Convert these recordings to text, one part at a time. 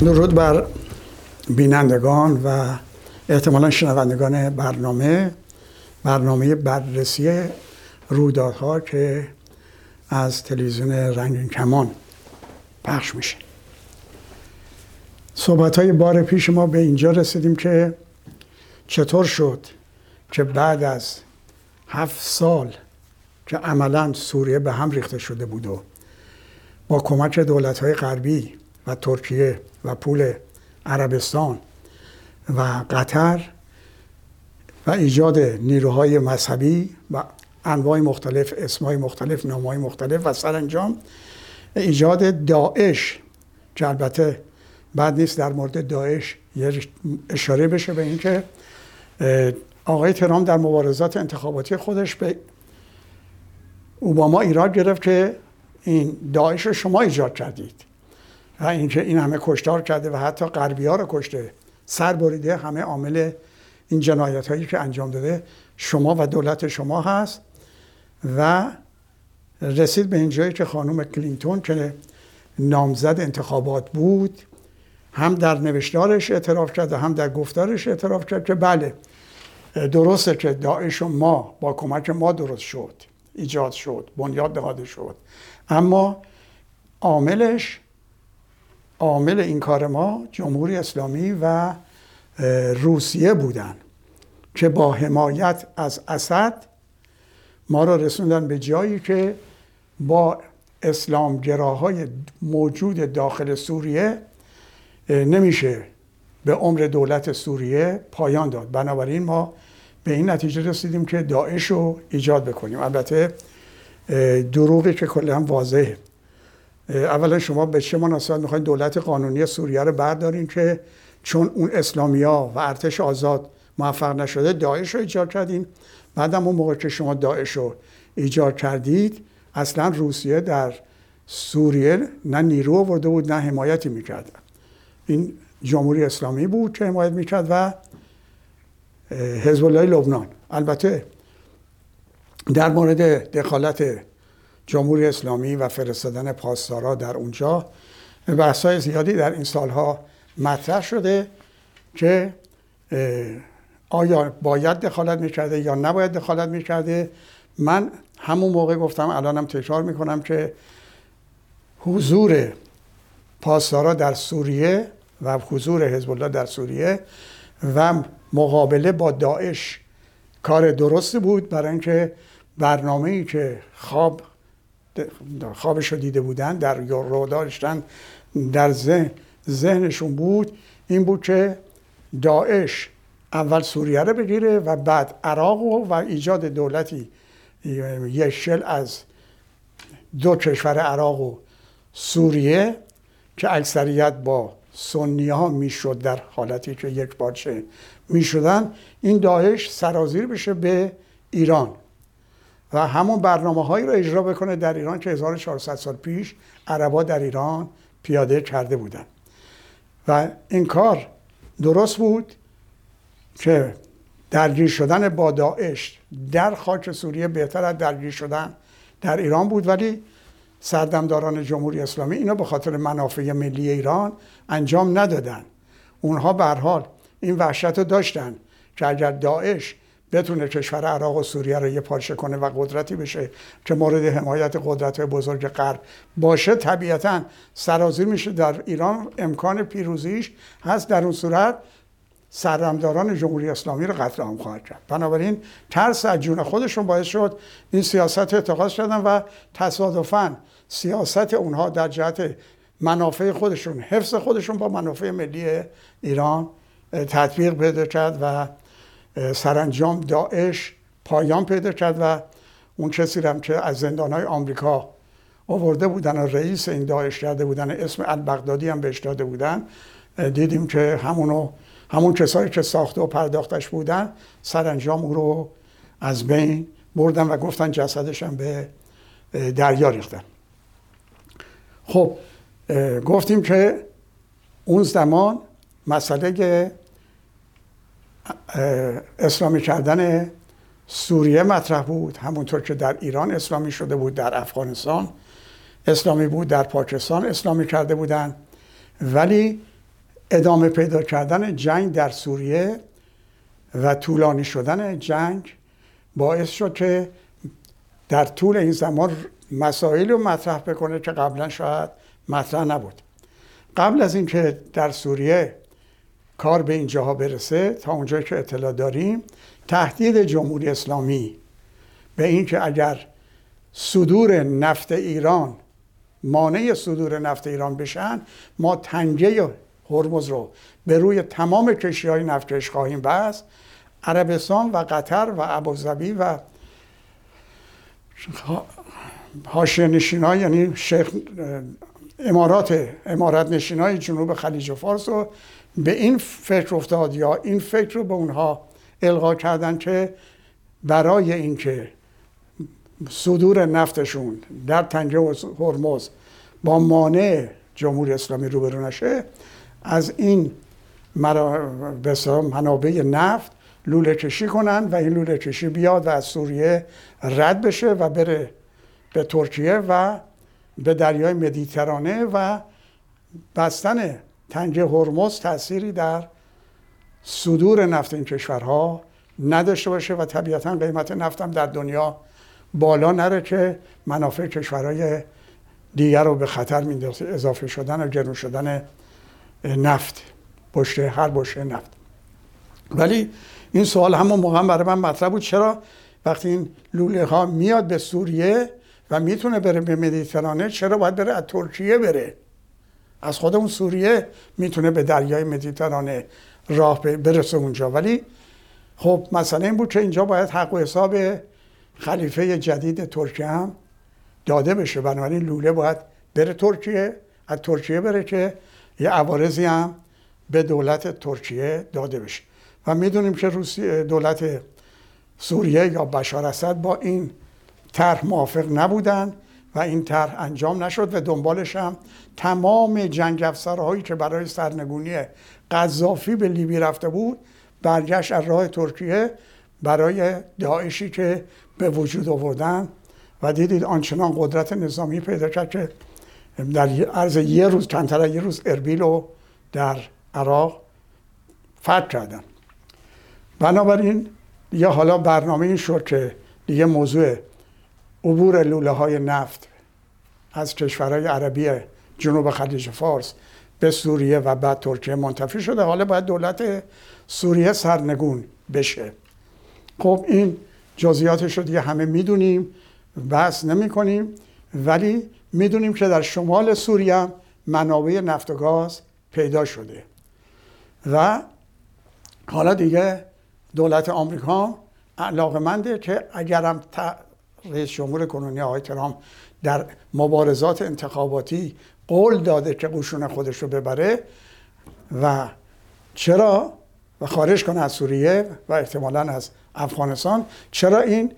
درود بر بینندگان و احتمالا شنوندگان برنامه برنامه بررسی رویدادها که از تلویزیون رنگین کمان پخش میشه. صحبت های بار پیش ما به اینجا رسیدیم که چطور شد که بعد از هفت سال که عملا سوریه به هم ریخته شده بود و با کمک دولت های غربی و ترکیه و پول عربستان و قطر و ایجاد نیروهای مذهبی و انواع مختلف اسمای مختلف نامهای مختلف و سرانجام ایجاد داعش که البته بعد نیست در مورد داعش یه اشاره بشه به اینکه آقای ترام در مبارزات انتخاباتی خودش به اوباما ایراد گرفت که این داعش رو شما ایجاد کردید. و اینکه این همه کشتار کرده و حتی غربی ها رو کشته. سر بریده همه عامل این جنایت هایی که انجام داده شما و دولت شما هست و رسید به اینجایی که خانم کلینتون که نامزد انتخابات بود هم در نوشتارش اعتراف کرد و هم در گفتارش اعتراف کرد که بله درسته که داعش و ما با کمک ما درست شد ایجاد شد بنیاد نهاده شد. اما عاملش عامل این کار ما جمهوری اسلامی و روسیه بودن که با حمایت از اسد ما را رسوندن به جایی که با اسلامگراهای موجود داخل سوریه نمیشه به عمر دولت سوریه پایان داد. بنابراین ما به این نتیجه رسیدیم که داعش رو ایجاد بکنیم. البته دروغی که کلا واضحه. اولا شما به چه مناسبت می‌خواین دولت قانونی سوریه رو بردارین که چون اون اسلامیا و ارتش آزاد موفق نشده داعش رو ایجاد کردین. بعدم اون موقع که شما داعش رو ایجاد کردید اصلا روسیه در سوریه نه نیرو آورده بود نه حمایتی می‌کرد. این جمهوری اسلامی بود که حمایت می‌کرد و حزب الله لبنان. البته در مورد دخالت جمهوری اسلامی و فرستادن پاسدارا در اونجا بحث‌های زیادی در این سالها مطرح شده که آیا باید دخالت می‌کرده یا نباید دخالت می‌کرده؟ من همون موقع گفتم الانم تکرار می‌کنم که حضور پاسدارا در سوریه و حضور حزب الله در سوریه و مقابله با داعش کار درستی بود برای اینکه برنامه ای که خواب خوابش رو دیده بودن در رو داشتن در ذهن ذهنشون بود. این بود که داعش اول سوریه رو بگیره و بعد عراق و ایجاد دولتی یک شل از دو کشور عراق و سوریه که اکثریت با سنی ها می‌شد در حالتی که یک پارچه می‌شدن. این داعش سرازیر بشه به ایران. و همون برنامه هایی رو اجرا بکنه در ایران که 1400 سال پیش عربا در ایران پیاده کرده بودن. و این کار درست بود که درگیر شدن با داعش در خاک سوریه بهتر از درگیر شدن در ایران بود ولی سردمداران جمهوری اسلامی اینو به خاطر منافع ملی ایران انجام ندادن. اونها به حال این وحشت رو داشتن که اگر داعش بتونه کشور عراق و سوریه رو یه پارچه کنه و قدرتی بشه که مورد حمایت قدرت بزرگ غرب باشه. طبیعتا سرازیر میشه در ایران. امکان پیروزیش هست. در اون صورت سرمداران جمهوری اسلامی رو قتل عام خواهد کرد. بنابراین ترس از جون خودشون باعث شد این سیاست اتخاذ شدن و تصادفا سیاست اونها در جهت منافع خودشون حفظ خودشون با منافع ملی ایران تطبیق پیدا کرد و سرانجام داعش پایان پیدا کرد و اون کسی هم که از های آمریکا آورده بودن و رئیس این داعش کرده بودن اسم البغدادی هم بهش داده بودن دیدیم که همونو همون کسایی که ساخته و پرداختش بودن سرانجام او رو از بین بردن و گفتن جسدش هم به دریا ریختن. خب گفتیم که اون زمان مسئله اسلامی کردن سوریه مطرح بود. همونطور که در ایران اسلامی شده بود در افغانستان اسلامی بود در پاکستان اسلامی کرده بودن ولی ادامه پیدا کردن جنگ در سوریه و طولانی شدن جنگ باعث شد که در طول این زمان مسائلی رو مطرح بکنه که قبلا شاید مطرح نبود. قبل از اینکه در سوریه کار به اینجاها برسه تا اونجا که اطلاع داریم تهدید جمهوری اسلامی به اینکه اگر صدور نفت ایران مانع صدور نفت ایران بشن ما تنگه هرمز رو به روی تمام کشی های نفتکش خواهیم بست. عربستان و قطر و ابوظبی و حاشیه نشین یعنی شیخ امارات امارات نشین های جنوب خلیج فارس رو به این فکر افتاد یا این فکر رو به اونها القا کردن که برای اینکه صدور نفتشون در تنگه هرمز با مانع جمهوری اسلامی روبرو نشه از این منابع نفت لوله کشی کنن و این لوله کشی بیاد و از سوریه رد بشه و بره به ترکیه و به دریای مدیترانه و بستن تنگه هرمز تأثیری در صدور نفت این کشورها نداشته باشه و طبیعتا قیمت نفتم در دنیا بالا نره که منافع کشورهای دیگر رو به خطر میندازه. اضافه شدن و گرون شدن نفت بشته هر بشته نفت. ولی این سوال همون موقع برای من مطرح بود چرا وقتی این لوله ها میاد به سوریه و می‌تونه بره به مدیترانه چرا باید بره از ترکیه بره؟ از خود اون سوریه می‌تونه به دریای مدیترانه راه برسه اونجا. ولی خب مثلا این بود که اینجا باید حق و حساب خلیفه جدید ترکیه هم داده بشه. بنابراین لوله باید بره ترکیه از ترکیه بره که یه عوارضی هم به دولت ترکیه داده بشه. و می‌دونیم که روسی دولت سوریه یا بشار اسد با این طرح موافق نبودن. و این طرح انجام نشد و دنبالش هم تمام جنگ افسرهایی که برای سرنگونی قذافی به لیبی رفته بود برگشت از راه ترکیه برای داعشی که به وجود آوردن و دیدید آنچنان قدرت نظامی پیدا کرد که در عرض یه روز کمتر یه روز اربیل رو در عراق فتح کردن. بنابراین دیگه حالا برنامه این شد که دیگه موضوع عبور لوله های نفت از کشورهای عربی جنوب خلیج فارس به سوریه و بعد ترکیه منتفی شده. حالا باید دولت سوریه سرنگون بشه. خب این جزئیاتش رو دیگه همه می‌دونیم بحث نمی کنیم ولی می‌دونیم که در شمال سوریه منابع نفت و گاز پیدا شده. و حالا دیگه دولت آمریکا علاقمنده که اگرم رئیس جمهور کنونی آقای ترامپ در مبارزات انتخاباتی قول داده که قشون خودش رو ببره و چرا و خارج کنه از سوریه و احتمالا از افغانستان چرا این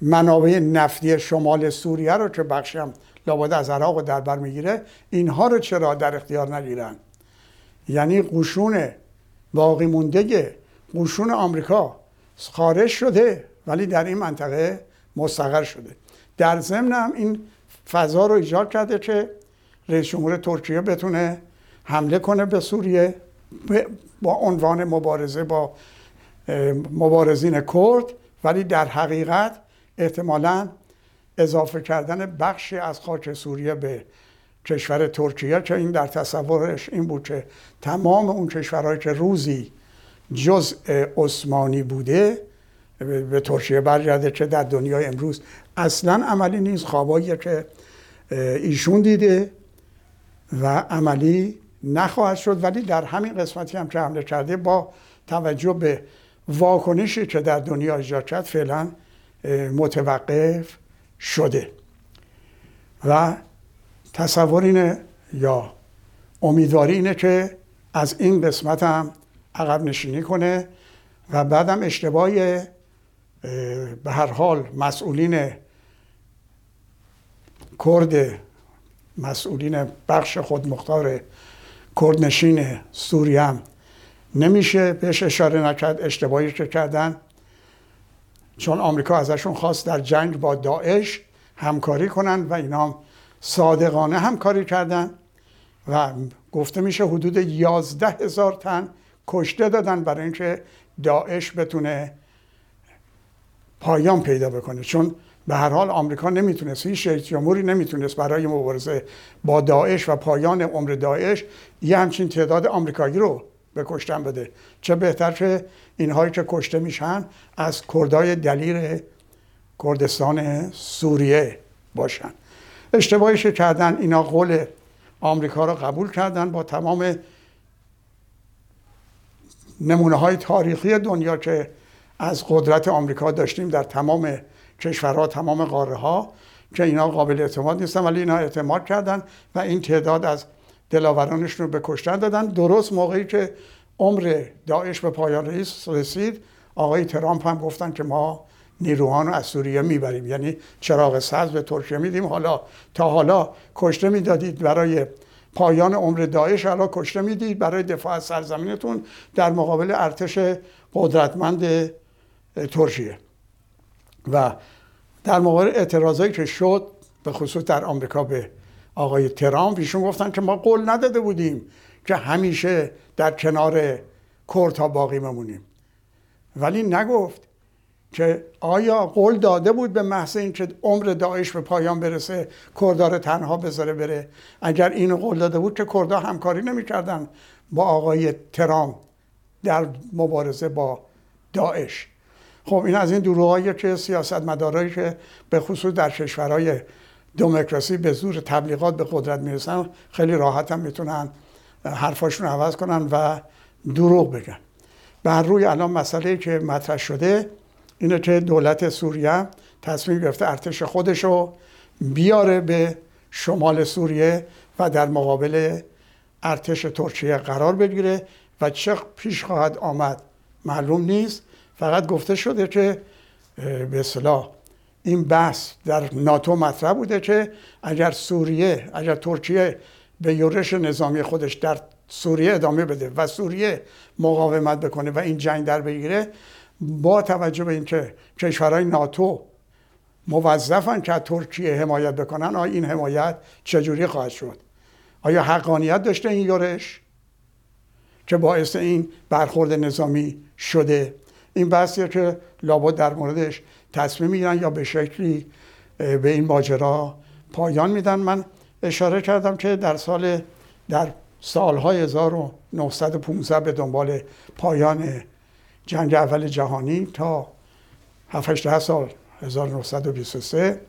منابع نفتی شمال سوریه رو که بخشی هم لابد از عراق و در بر می‌گیره اینها رو چرا در اختیار نگیرن؟ یعنی قشون باقی مونده قشون آمریکا خارج شده ولی در این منطقه مستقر شده. در ضمن هم این فضا رو ایجاد کرده که رئیس جمهور ترکیه بتونه حمله کنه به سوریه با عنوان مبارزه با مبارزین کرد. ولی در حقیقت احتمالا اضافه کردن بخشی از خاک سوریه به کشور ترکیه که این در تصورش این بود که تمام اون کشورهایی که روزی جزء عثمانی بوده به ترکیه برگرده که در دنیای امروز. اصلا عملی نیست. خوابایی که ایشون دیده و عملی نخواهد شد. ولی در همین قسمتی هم که حمله کرده با توجه به واکنشی که در دنیا ایجاد کرد فعلا متوقف شده. و تصور اینه یا امیدواری اینه که از این قسمت هم عقب نشینی کنه و بعدم اشتباهی به هر حال مسئولین کرد مسئولین بخش خودمختار کردنشین سوریه هم نمیشه بهش اشاره نکرد اشتباهی که کردن. چون آمریکا ازشون خواست در جنگ با داعش همکاری کنن و اینا صادقانه همکاری کردن و گفته میشه حدود یازده هزار تن کشته دادن برای اینکه داعش بتونه پایان پیدا بکنه. چون به هر حال آمریکا نمی‌تونست هیچ رئیس جمهوری نمی‌تونست برای مبارزه با داعش و پایان عمر داعش یه همچین تعداد آمریکایی رو به کشتن بده. چه بهتر که اینهایی که کشته میشن از کردای دلیر کردستان سوریه باشن. اشتباهیش کردن اینا قول آمریکا رو قبول کردن با تمام نمونه های تاریخی دنیا که از قدرت آمریکا داشتیم در تمام کشورها تمام قاره ها که اینا قابل اعتماد نیستن ولی اینا اعتماد کردن و این تعداد از دلاورانشون رو به کشتن دادن. درست موقعی که عمر داعش به پایان رسید آقای ترامپ هم گفتن که ما نیروهان رو از سوریه می‌بریم. یعنی چراغ سبز به ترکیه میدیم. حالا تا حالا کشته می‌دادید برای پایان عمر داعش حالا کشته می‌دید برای دفاع از سرزمینتون در مقابل ارتش قدرتمند ترکیه. و در مقابل اعتراضایی که شد به خصوص در آمریکا به آقای ترامپ ایشون گفتن که ما قول نداده بودیم که همیشه در کنار کردها باقی بمونیم. ولی نگفت که آیا قول داده بود به محض اینکه عمر داعش به پایان برسه کردها تنها بذاره بره؟ اگر اینو قول داده بود که کردها همکاری نمی‌کردن با آقای ترامپ در مبارزه با داعش. خب این از این دروغایی که سیاست مدارایی که به خصوص در کشورهای دموکراسی به زور تبلیغات به قدرت می‌رسن خیلی راحت هم می‌تونن حرفاشون عوض کنن و دروغ بگن. بر روی الان مسئله که مطرح شده اینه که دولت سوریه تصمیم گرفته ارتش خودش رو بیاره به شمال سوریه و در مقابل ارتش ترکیه قرار بگیره و چه پیش خواهد آمد معلوم نیست. فقط گفته شده که به اصطلاح این بحث در ناتو مطرح بوده که اگر سوریه اگر ترکیه به یورش نظامی خودش در سوریه ادامه بده و سوریه مقاومت بکنه و این جنگ در بگیره با توجه به اینکه کشورهای ناتو موظفن که ترکیه حمایت بکنن آیا این حمایت چجوری خواهد شد؟ آیا حقانیت داشته این یورش که باعث این برخورد نظامی شده این بحثیه که لابد در موردش تصمیم می‌گیرن یا به شکلی به این ماجرا پایان میدن. من اشاره کردم که در سال در سالهای 1915 به دنبال پایان جنگ اول جهانی تا 7 سال 1923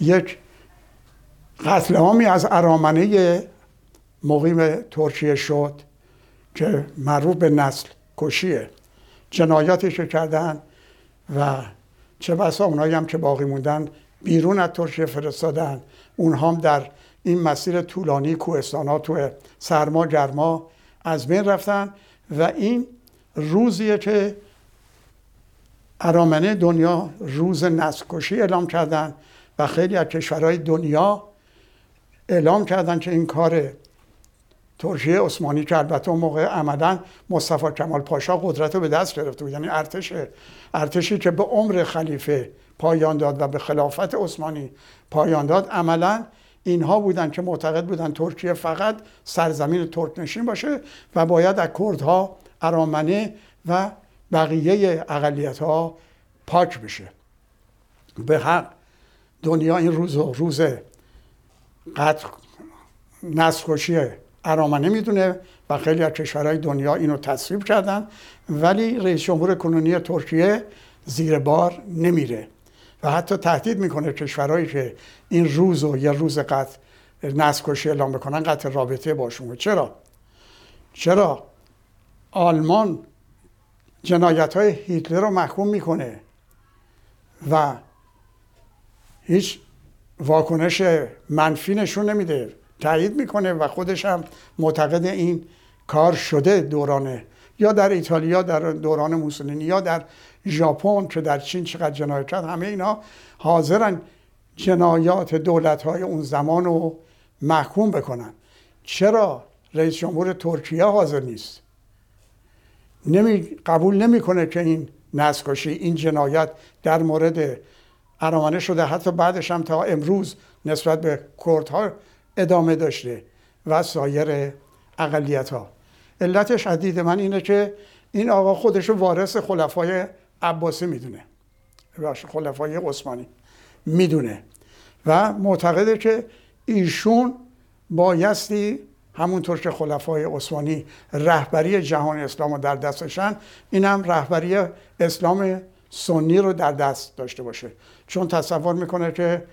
یک قتل عامی از ارامنه مقیم ترکیه شد که معروف به نسل کشیه. جنایاتش رو کردن و چه بسا اونایی هم که باقی موندن بیرون از ترکیه فرستادن. اونها هم در این مسیر طولانی کوهستان ها تو سرما گرما از بین رفتن و این روزیه که ارامنه دنیا روز نسل اعلام کردن و خیلی از کشورهای دنیا اعلام کردن که این کار ترکیه عثمانی که البته اون موقع عملا مصطفی کمال پاشا قدرت رو به دست گرفته بود. یعنی ارتش ارتشی که به عمر خلیفه پایان داد و به خلافت عثمانی پایان داد عملا اینها بودن که معتقد بودن ترکیه فقط سرزمین ترک نشین باشه و باید از کردها ارامنه و بقیه اقلیت ها پاک بشه. به حق دنیا این روز روز قتل نسل ارامنه می‌دونه و خیلی از کشورهای دنیا اینو تصویب کردن ولی رئیس جمهور کنونی ترکیه زیر بار نمیره و حتی تهدید می‌کنه کشورهایی که این روز و یه روز قتل نسل کشی اعلام بکنن قطع رابطه باشون چرا؟ چرا؟ آلمان جنایت های هیتلر رو محکوم می‌کنه و هیچ واکنش منفی نشون نمیده تایید می‌کنه و خودش هم معتقد این کار شده دورانه. یا در ایتالیا در دوران موسولینی یا در ژاپن که در چین چقدر جنایت کرد همه اینا حاضرن جنایات دولت های اون زمان رو محکوم بکنن. چرا رئیس جمهور ترکیه حاضر نیست؟ نمی قبول نمی‌کنه که این نسکشی این جنایت در مورد ارامنه شده. حتی بعدش هم تا امروز نسبت به کردها ادامه داشته و سایر اقلیت ها علتش عدید من اینه که این آقا خودش وارث خلفای عباسی می‌دونه. خلفای عثمانی می‌دونه. و معتقده که ایشون بایستی همونطور که خلفای عثمانی رهبری جهان اسلام رو در دستشن این هم رهبری اسلام سنی رو در دست داشته باشه. چون تصور می‌کنه که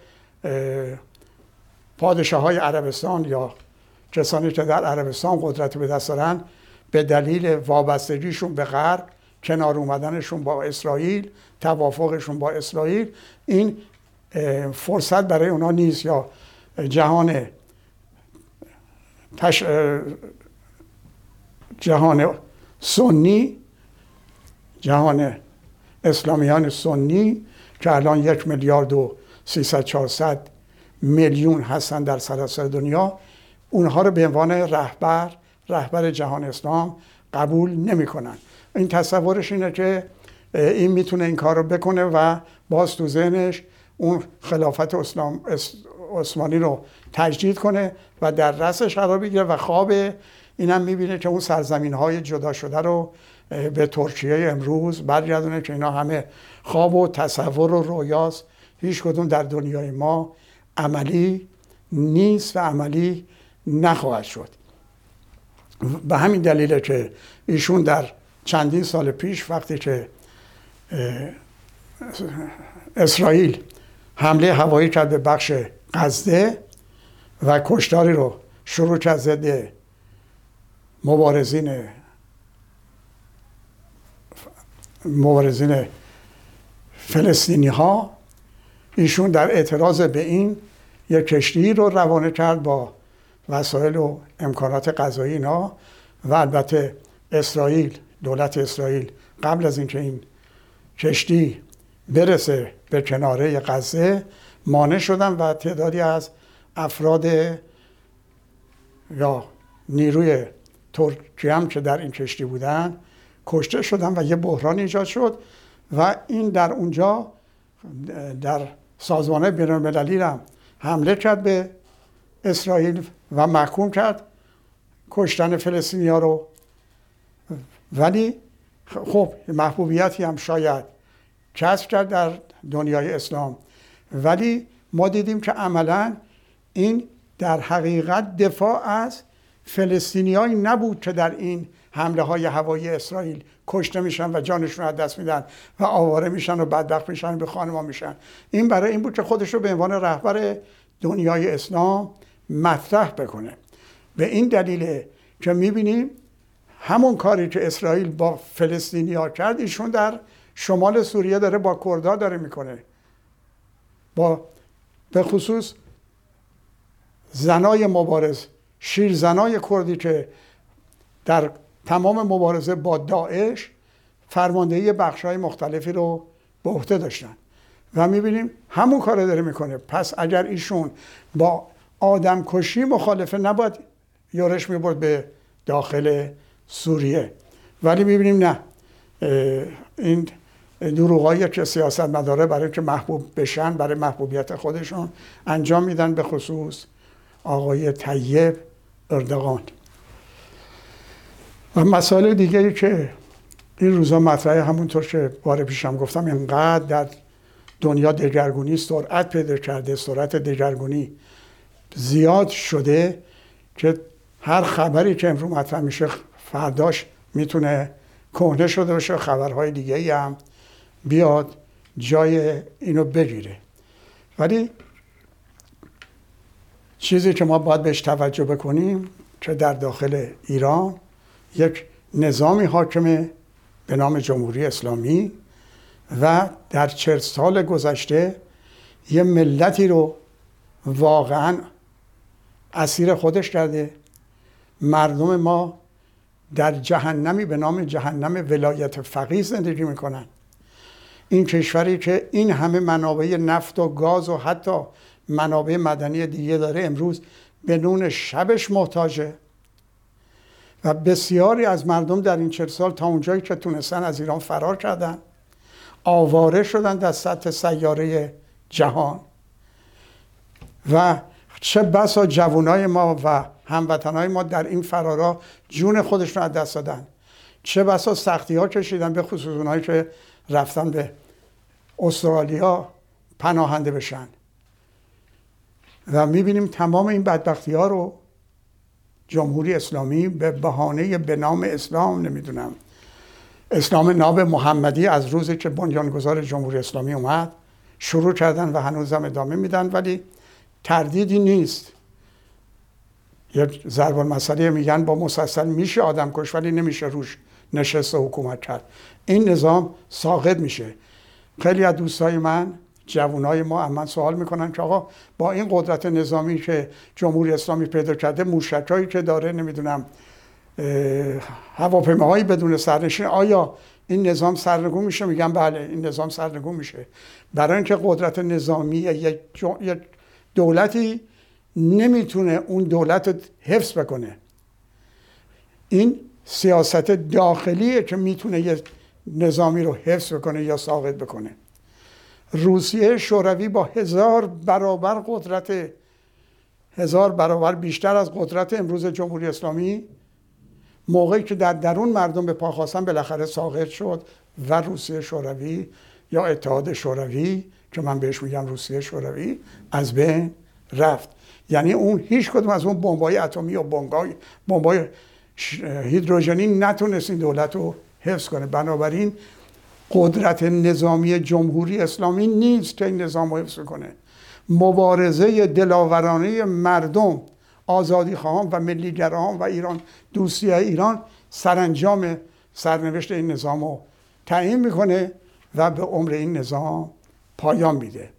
پادشاه های عربستان یا کسانی که در عربستان قدرت به دست دارن به دلیل وابستگیشون به غرب کنار اومدنشون با اسرائیل توافقشون با اسرائیل این فرصت برای اونا نیست یا جهان تش... جهان سنی جهان اسلامیان سنی که الان یک میلیارد و 300 400 میلیون هستن در سراسر دنیا. اونها رو به عنوان رهبر رهبر جهان اسلام قبول نمی‌کنن. این تصورش اینه که این می‌تونه این کار رو بکنه و باز تو ذهنش اون خلافت اسلام عثمانی رو تجدید کنه و در رأسش قرار بگیره و خواب اینم می‌بینه که اون سرزمین های جدا شده رو به ترکیه امروز برگردونه که اینا همه خواب و تصور و رویاست. هیچ کدوم در دنیای ما عملی نیست و عملی نخواهد شد. به همین دلیله که ایشون در چندین سال پیش وقتی که اسرائیل حمله هوایی کرد به بخش غزه و کشتاری رو شروع کرد ضد مبارزین مبارزین فلسطینی ها ایشون در اعتراض به این یک کشتی رو روانه کرد با وسایل و امکانات غذایی اینا و البته اسرائیل دولت اسرائیل قبل از اینکه این کشتی برسه به کناره غزه مانع شدن و تعدادی از افراد یا نیروی ترکی هم که در این کشتی بودن کشته شدن و یه بحران ایجاد شد و این در اونجا در سازمان بین المللی هم حمله کرد به اسرائیل و محکوم کرد. کشتن فلسطینی رو. ولی خب محبوبیتی هم شاید کسب کرد در دنیای اسلام. ولی ما دیدیم که عملا این در حقیقت دفاع از فلسطینیایی نبود که در این حمله های هوایی اسرائیل کشته میشن و جانشون از دست میدن و آواره میشن و بدبخت میشن و به خانمان میشن. این برای این بود که خودش رو به عنوان رهبر دنیای اسلام مطرح بکنه. به این دلیل که می‌بینیم همون کاری که اسرائیل با فلسطینی ها کرد ایشون در شمال سوریه داره با کردها داره می‌کنه. با به خصوص زنای مبارز شیر زنای کردی که در تمام مبارزه با داعش فرماندهی بخش های مختلفی رو به عهده داشتن. و می‌بینیم همون کار داره می‌کنه. پس اگر ایشون با آدم کشی مخالفه نباید یورش می‌برد به داخل سوریه. ولی می‌بینیم نه. این دروغایی که سیاست مداره برای که محبوب بشن برای محبوبیت خودشون انجام میدن به خصوص آقای طیب اردوغان. و مسائل دیگری که این روزا مطرحه همونطور که بار پیشم گفتم اینقدر در دنیا دگرگونی سرعت پیدا کرده سرعت دگرگونی زیاد شده که هر خبری که امروز مطرح میشه فرداش می‌تونه کهنه شده باشه خبرهای دیگه ای هم بیاد جای اینو بگیره. ولی چیزی که ما باید بهش توجه بکنیم که در داخل ایران یک نظامی حاکمه به نام جمهوری اسلامی و در چهل سال گذشته یه ملتی رو واقعا اسیر خودش کرده. مردم ما در جهنمی به نام جهنم ولایت فقیه زندگی می‌کنن. این کشوری که این همه منابع نفت و گاز و حتی منابع مدنی دیگه داره امروز به نون شبش محتاجه. و بسیاری از مردم در این چهل سال تا اونجایی که تونستن از ایران فرار کردن آواره شدن در سطح سیاره جهان. و چه بسا جوانای ما و هموطنهای ما در این فرارا جون خودشون از دست دادن. چه بسا سختی ها کشیدن به خصوص اونهایی که رفتن به استرالیا پناهنده بشن. و می‌بینیم تمام این بدبختی ها رو جمهوری اسلامی به بهانه به نام اسلام نمی‌دونم. اسلام ناب محمدی از روزی که بنیانگذار جمهوری اسلامی اومد شروع کردن و هنوزم ادامه میدن ولی تردیدی نیست. یک ضرب مسئله میگن با مسلسل میشه آدم کش ولی نمیشه روش نشست حکومت کرد. این نظام ساقط میشه. خیلی از دوستای من جوانای ما من سوال می‌کنن که آقا با این قدرت نظامی که جمهوری اسلامی پیدا کرده موشکایی که داره نمی‌دونم هواپیماهایی بدون سرنشین آیا این نظام سرنگون میشه؟ میگم بله این نظام سرنگون میشه. برای اینکه قدرت نظامی یک دولتی نمی‌تونه اون دولت رو حفظ بکنه. این سیاست داخلیه که می‌تونه یه نظامی رو حفظ بکنه یا ساقط بکنه. روسیه شوروی با هزار برابر قدرت هزار برابر بیشتر از قدرت امروز جمهوری اسلامی موقعی که در درون مردم به پا خواستن بالاخره ساقط شد و روسیه شوروی یا اتحاد شوروی که من بهش میگم روسیه شوروی از بین رفت. یعنی اون هیچ کدوم از اون بمبای اتمی و بمبای بمبای هیدروژنی نتونست این دولت رو حفظ کنه. بنابراین قدرت نظامی جمهوری اسلامی نیست که این نظام حفظ کنه. مبارزه دلاورانه مردم آزادی خواهان و ملیگران و ایران دوستی ایران سرانجام سرنوشت این نظام رو تعیین می‌کنه و به عمر این نظام پایان میده.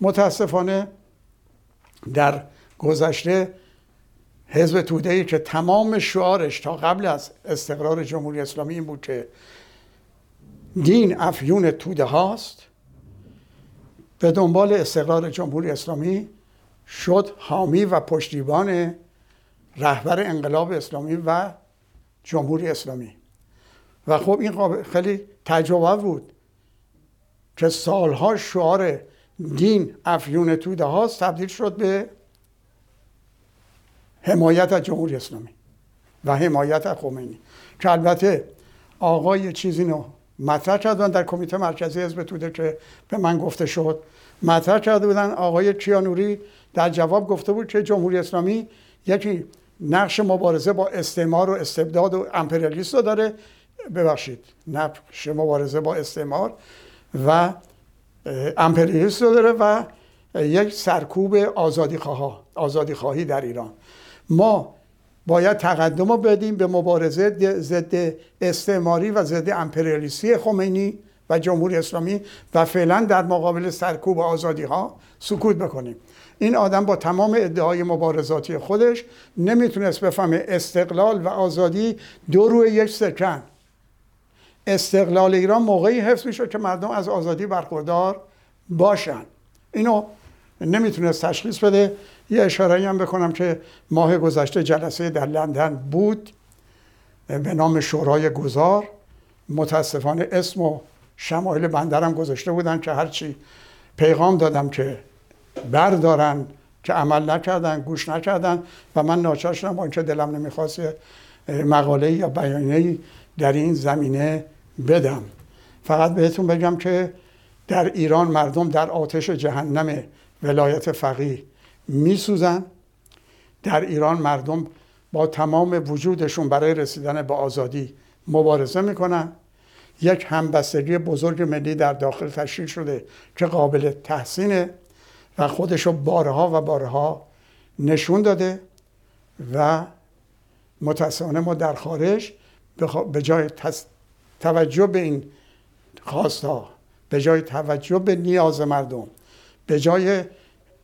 متاسفانه در گذشته حزب توده ای که تمام شعارش تا قبل از استقرار جمهوری اسلامی این بود که دین افیون توده هاست. به دنبال استقرار جمهوری اسلامی شد حامی و پشتیبان رهبر انقلاب اسلامی و جمهوری اسلامی. و خب این خیلی تجربه بود که سالها شعار دین افیون توده هاست تبدیل شد به حمایت از جمهوری اسلامی و حمایت از خمینی. که البته آقای چیزی رو مطرح کردن در کمیته مرکزی حزب توده که به من گفته شد. مطرح کرده بودن آقای کیانوری در جواب گفته بود که جمهوری اسلامی یکی نقش مبارزه با استعمار و استبداد و امپریالیست رو داره. ببخشید نقش مبارزه با استعمار و امپریالیست رو داره و یک سرکوب آزادی, خواه، آزادی خواهی در ایران. ما باید تقدم رو بدیم به مبارزه ضد استعماری و ضد امپریالیستی خمینی و جمهوری اسلامی و فعلا در مقابل سرکوب آزادی ها سکوت بکنیم. این آدم با تمام ادعای مبارزاتی خودش نمی‌تونست بفهمه استقلال و آزادی دو روی یک سکن. استقلال ایران موقعی حفظ میشه که مردم از آزادی برخوردار باشن. اینو نمی‌تونست تشخیص بده. یه اشاره هم بکنم که ماه گذشته جلسه در لندن بود به نام شورای گذار. متاسفانه اسم و شمایل بندرم گذاشته بودن که هرچی پیغام دادم که بردارن که عمل نکردن گوش نکردن و من ناچار شدم با اینکه دلم نمی‌خواست مقاله یا بیانیه در این زمینه بدم. فقط بهتون بگم که در ایران مردم در آتش جهنم ولایت فقیه میسوزن. در ایران مردم با تمام وجودشون برای رسیدن به آزادی مبارزه می‌کنن. یک همبستگی بزرگ ملی در داخل تشکیل شده که قابل تحسینه و خودشو بارها و بارها نشون داده و متاسفانه ما در خارج به جای توجه به این خواستها به جای توجه به نیاز مردم به جای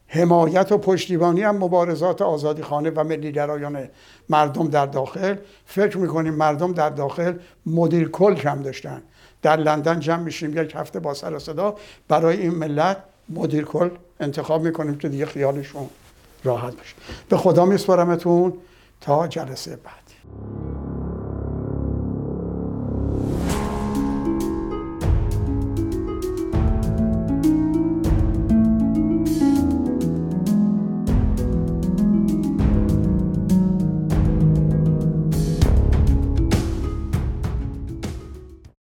حمایت و پشتیبانی هم مبارزات آزادی خانه و ملیگرایان مردم در داخل. فکر می‌کنیم مردم در داخل مدیر کل کم داشتن. در لندن جمع میشیم یک هفته با سر صدا برای این ملت مدیر کل انتخاب می‌کنیم که دیگه خیالشون راحت بشه به خدا میسپارمتون تا جلسه بعد.